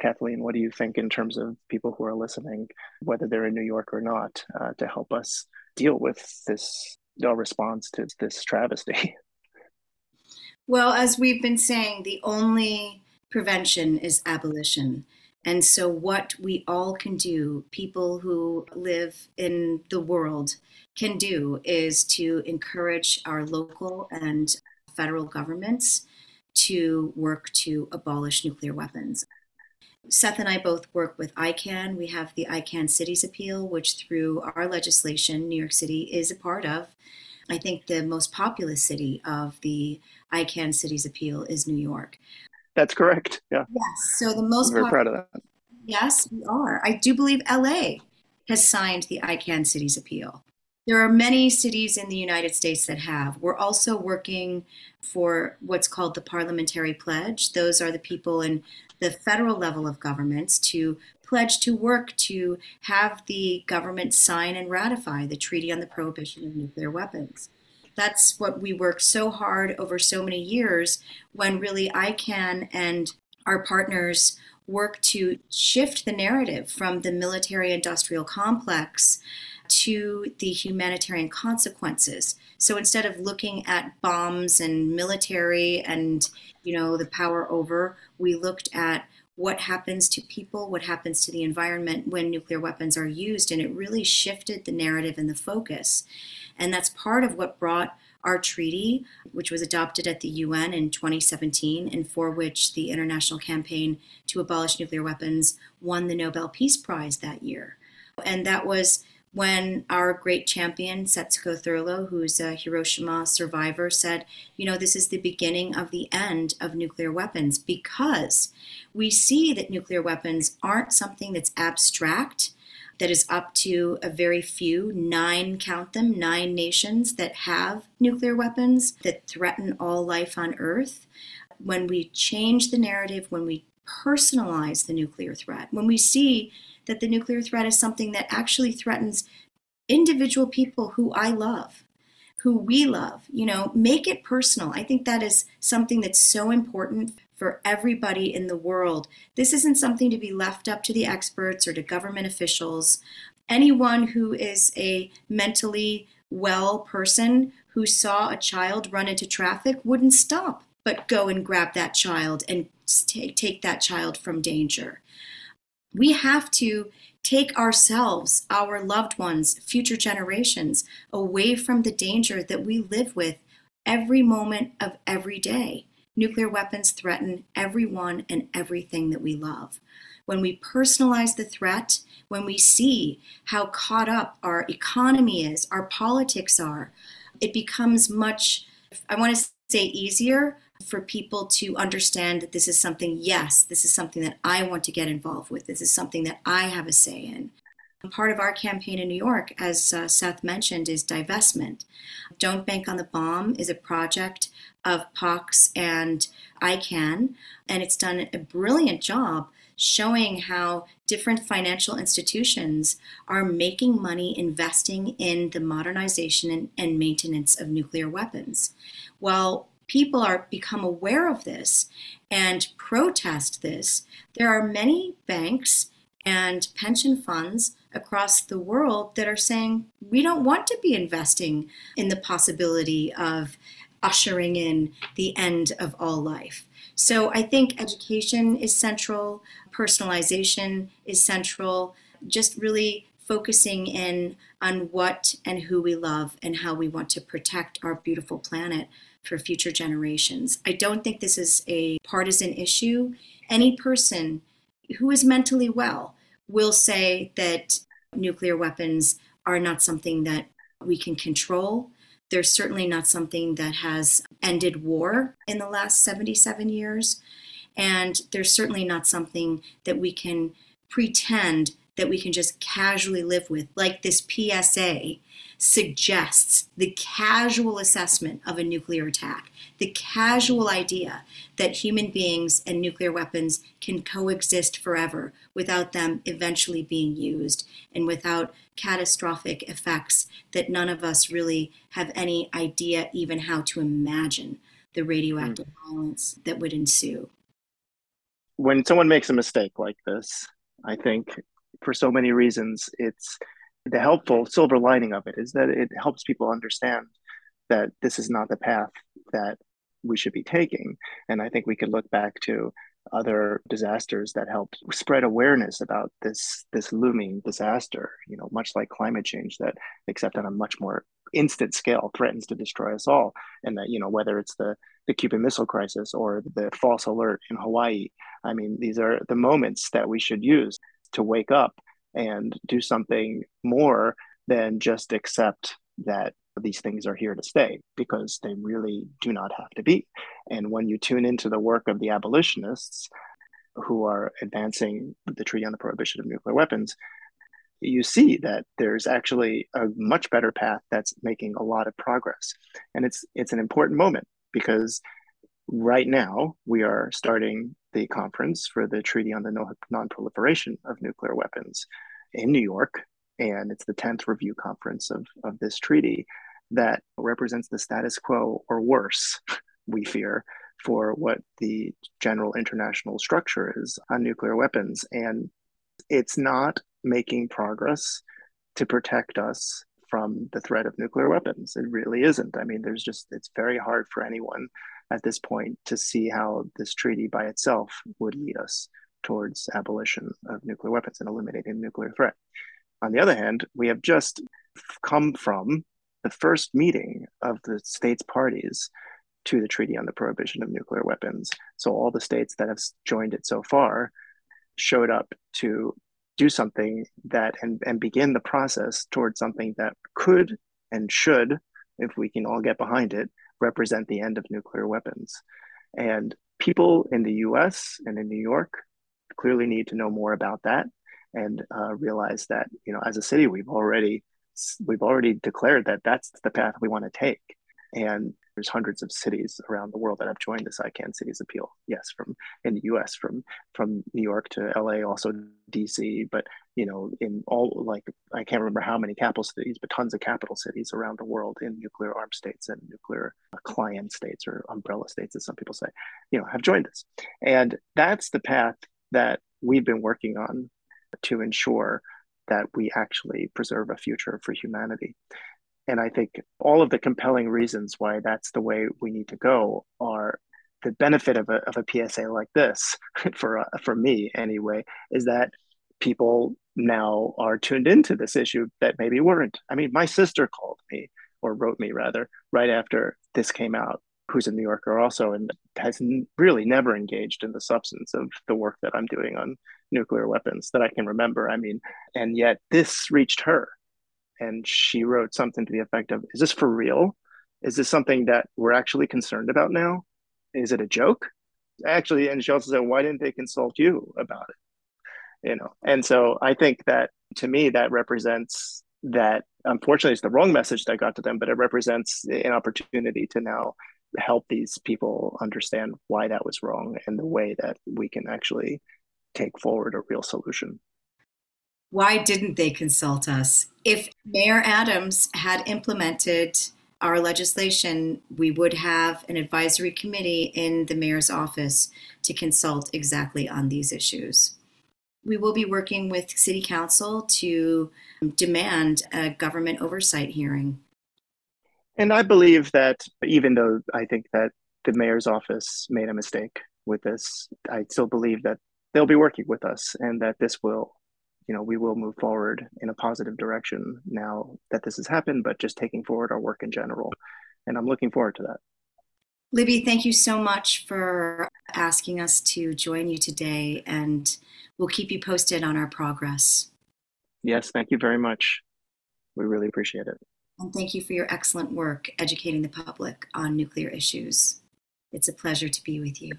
Kathleen, what do you think in terms of people who are listening, whether they're in New York or not, uh, to help us deal with this uh, response to this travesty? Well, as we've been saying, the only prevention is abolition. And so, what we all can do, people who live in the world can do, is to encourage our local and federal governments to work to abolish nuclear weapons. Seth and I both work with ICAN. We have the ICAN Cities Appeal, which through our legislation, New York City is a part of. I think the most populous city of the ICAN Cities Appeal is New York. That's correct. Yeah. Yes. So the most. Very proud of that. Yes, we are. I do believe LA has signed the ICAN Cities Appeal. There are many cities in the United States that have. We're also working for what's called the Parliamentary Pledge. Those are the people in the federal level of governments to pledge to work to have the government sign and ratify the Treaty on the Prohibition of Nuclear Weapons. That's what we worked so hard over so many years when really ICAN and our partners work to shift the narrative from the military industrial complex to the humanitarian consequences. So instead of looking at bombs and military and you know the power over, we looked at what happens to people, what happens to the environment when nuclear weapons are used, and it really shifted the narrative and the focus. And that's part of what brought our treaty, which was adopted at the UN in 2017, and for which the International Campaign to Abolish Nuclear Weapons won the Nobel Peace Prize that year. And that was when our great champion, Setsuko Thurlow, who's a Hiroshima survivor, said, you know, this is the beginning of the end of nuclear weapons because we see that nuclear weapons aren't something that's abstract, that is up to a very few, nine, count them, nine nations that have nuclear weapons that threaten all life on Earth. When we change the narrative, when we personalize the nuclear threat, when we see that the nuclear threat is something that actually threatens individual people who I love, who we love. You know, make it personal. I think that is something that's so important for everybody in the world. This isn't something to be left up to the experts or to government officials. Anyone who is a mentally well person who saw a child run into traffic wouldn't stop but go and grab that child and take, take that child from danger. We have to take ourselves, our loved ones, future generations away from the danger that we live with every moment of every day. Nuclear weapons threaten everyone and everything that we love. When we personalize the threat, when we see how caught up our economy is, our politics are, it becomes much, I want to say easier, for people to understand that this is something, yes, this is something that I want to get involved with. This is something that I have a say in. Part of our campaign in New York, as uh, Seth mentioned, is divestment. Don't Bank on the Bomb is a project of PAX and ICAN, and it's done a brilliant job showing how different financial institutions are making money investing in the modernization and, and maintenance of nuclear weapons. While people are become aware of this and protest this, there are many banks and pension funds across the world that are saying we don't want to be investing in the possibility of ushering in the end of all life. So I think education is central, personalization is central, just really focusing in on what and who we love and how we want to protect our beautiful planet for future generations. I don't think this is a partisan issue. Any person who is mentally well will say that nuclear weapons are not something that we can control. They're certainly not something that has ended war in the last 77 years. And they're certainly not something that we can pretend that we can just casually live with, like this PSA suggests the casual assessment of a nuclear attack, the casual idea that human beings and nuclear weapons can coexist forever without them eventually being used and without catastrophic effects that none of us really have any idea even how to imagine the radioactive mm. violence that would ensue. When someone makes a mistake like this, I think for so many reasons, it's the helpful silver lining of it is that it helps people understand that this is not the path that we should be taking. And I think we could look back to other disasters that helped spread awareness about this this looming disaster you know much like climate change that except on a much more instant scale threatens to destroy us all and that you know whether it's the the cuban missile crisis or the false alert in hawaii i mean these are the moments that we should use to wake up and do something more than just accept that these things are here to stay because they really do not have to be. And when you tune into the work of the abolitionists who are advancing the Treaty on the Prohibition of Nuclear Weapons, you see that there's actually a much better path that's making a lot of progress. And it's it's an important moment because right now we are starting the conference for the Treaty on the Non-Proliferation of Nuclear Weapons in New York and it's the 10th review conference of, of this treaty that represents the status quo or worse, we fear, for what the general international structure is on nuclear weapons. And it's not making progress to protect us from the threat of nuclear weapons. It really isn't. I mean, there's just, it's very hard for anyone at this point to see how this treaty by itself would lead us towards abolition of nuclear weapons and eliminating nuclear threat. On the other hand, we have just come from the first meeting of the states' parties to the Treaty on the Prohibition of Nuclear Weapons. So all the states that have joined it so far showed up to do something that and, and begin the process towards something that could and should, if we can all get behind it, represent the end of nuclear weapons. And people in the US and in New York clearly need to know more about that and uh, realize that you know as a city we've already we've already declared that that's the path we want to take and there's hundreds of cities around the world that have joined this ICAN Cities Appeal. Yes, from in the U.S., from from New York to L.A., also D.C. But you know, in all like I can't remember how many capital cities, but tons of capital cities around the world in nuclear armed states and nuclear client states or umbrella states, as some people say, you know, have joined this, and that's the path that we've been working on to ensure that we actually preserve a future for humanity. And I think all of the compelling reasons why that's the way we need to go are the benefit of a, of a PSA like this, for, uh, for me anyway, is that people now are tuned into this issue that maybe weren't. I mean, my sister called me or wrote me rather right after this came out who's a New Yorker also and has really never engaged in the substance of the work that I'm doing on nuclear weapons that I can remember. I mean, and yet this reached her and she wrote something to the effect of Is this for real? Is this something that we're actually concerned about now? Is it a joke? Actually, and she also said, Why didn't they consult you about it? You know, and so I think that to me, that represents that unfortunately it's the wrong message that got to them, but it represents an opportunity to now help these people understand why that was wrong and the way that we can actually take forward a real solution. Why didn't they consult us? If Mayor Adams had implemented our legislation, we would have an advisory committee in the mayor's office to consult exactly on these issues. We will be working with City Council to demand a government oversight hearing and I believe that even though I think that the mayor's office made a mistake with this, I still believe that they'll be working with us and that this will, you know, we will move forward in a positive direction now that this has happened, but just taking forward our work in general. And I'm looking forward to that. Libbe, thank you so much for asking us to join you today, and we'll keep you posted on our progress. Yes, thank you very much. We really appreciate it and thank you for your excellent work educating the public on nuclear issues. It's a pleasure to be with you.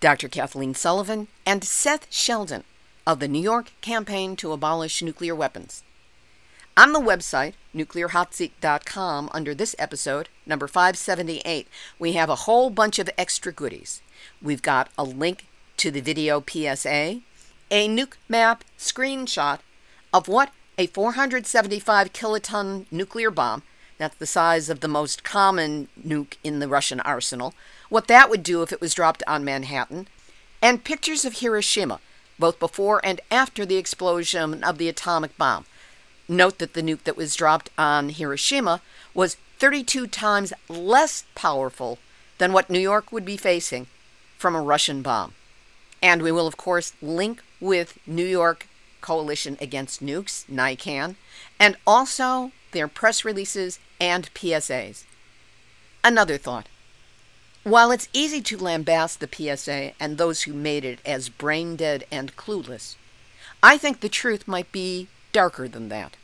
Dr. Kathleen Sullivan and Seth Sheldon of the New York Campaign to Abolish Nuclear Weapons. On the website, nuclearhotseat.com, under this episode, number 578, we have a whole bunch of extra goodies. We've got a link to the video PSA, a nuke map screenshot of what a 475 kiloton nuclear bomb, that's the size of the most common nuke in the Russian arsenal, what that would do if it was dropped on Manhattan, and pictures of Hiroshima, both before and after the explosion of the atomic bomb. Note that the nuke that was dropped on Hiroshima was 32 times less powerful than what New York would be facing from a Russian bomb. And we will, of course, link with New York Coalition Against Nukes, NYCAN, and also their press releases and PSAs. Another thought. While it's easy to lambaste the PSA and those who made it as brain dead and clueless, I think the truth might be darker than that.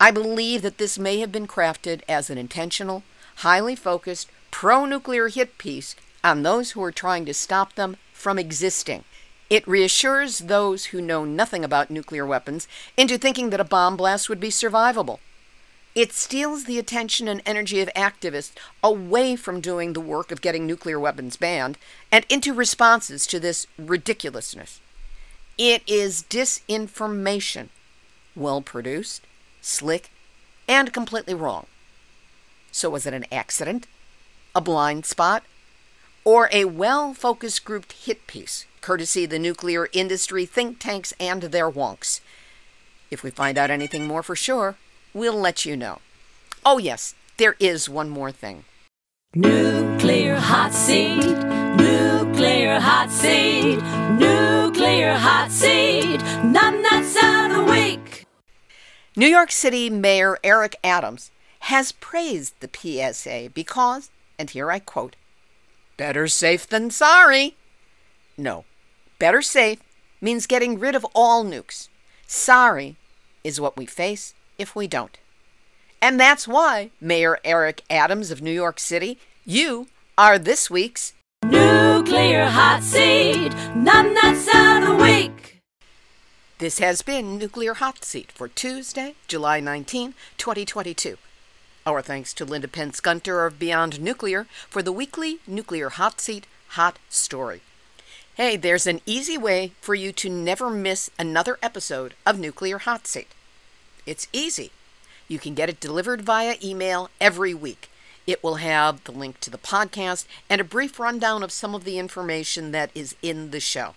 I believe that this may have been crafted as an intentional, highly focused, pro nuclear hit piece on those who are trying to stop them from existing. It reassures those who know nothing about nuclear weapons into thinking that a bomb blast would be survivable. It steals the attention and energy of activists away from doing the work of getting nuclear weapons banned and into responses to this ridiculousness. It is disinformation, well produced, slick, and completely wrong. So, was it an accident? A blind spot? Or a well focused grouped hit piece, courtesy the nuclear industry think tanks and their wonks? If we find out anything more for sure, we'll let you know. Oh, yes, there is one more thing. Nuclear hot seat, nuclear hot seat, nuclear hot seat, numbnuts of the week. New York City Mayor Eric Adams has praised the PSA because, and here I quote, better safe than sorry. No, better safe means getting rid of all nukes. Sorry is what we face if we don't. And that's why, Mayor Eric Adams of New York City, you are this week's Nuclear hot seat, numbnuts of the week. This has been Nuclear Hot Seat for Tuesday, July 19, 2022. Our thanks to Linda Pentz Gunter of Beyond Nuclear for the weekly Nuclear Hot Seat Hot Story. Hey, there's an easy way for you to never miss another episode of Nuclear Hot Seat. It's easy. You can get it delivered via email every week. It will have the link to the podcast and a brief rundown of some of the information that is in the show.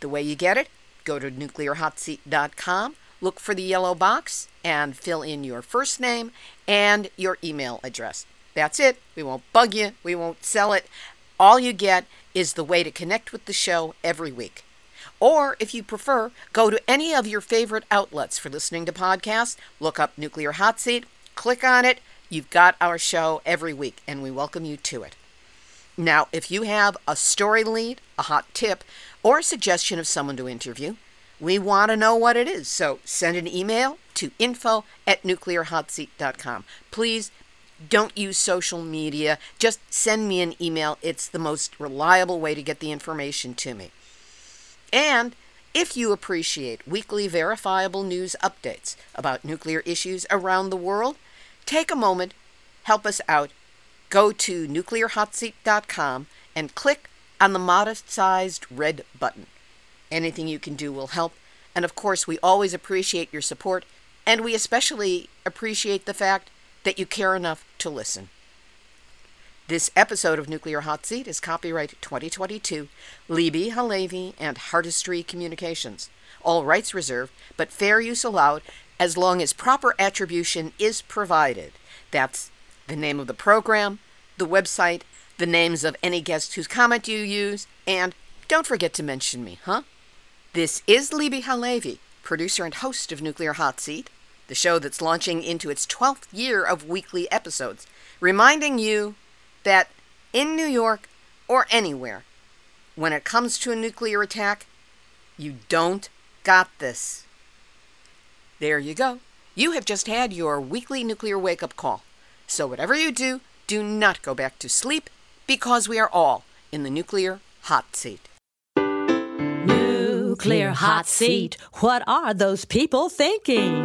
The way you get it, go to nuclearhotseat.com, look for the yellow box, and fill in your first name and your email address. That's it. We won't bug you, we won't sell it. All you get is the way to connect with the show every week. Or, if you prefer, go to any of your favorite outlets for listening to podcasts, look up Nuclear Hot Seat, click on it. You've got our show every week, and we welcome you to it. Now, if you have a story lead, a hot tip, or a suggestion of someone to interview, we want to know what it is. So send an email to info at nuclearhotseat.com. Please don't use social media. Just send me an email. It's the most reliable way to get the information to me. And if you appreciate weekly verifiable news updates about nuclear issues around the world, take a moment, help us out. Go to nuclearhotseat.com and click on the modest sized red button. Anything you can do will help. And of course, we always appreciate your support, and we especially appreciate the fact that you care enough to listen. This episode of Nuclear Hot Seat is copyright 2022, Libbe HaLevy and Heartistry Communications. All rights reserved, but fair use allowed as long as proper attribution is provided. That's the name of the program, the website, the names of any guests whose comment you use, and don't forget to mention me, huh? This is Libbe HaLevy, producer and host of Nuclear Hot Seat, the show that's launching into its 12th year of weekly episodes, reminding you that in New York or anywhere, when it comes to a nuclear attack, you don't got this. There you go. You have just had your weekly nuclear wake up call. So, whatever you do, do not go back to sleep because we are all in the nuclear hot seat. Nuclear hot seat. What are those people thinking?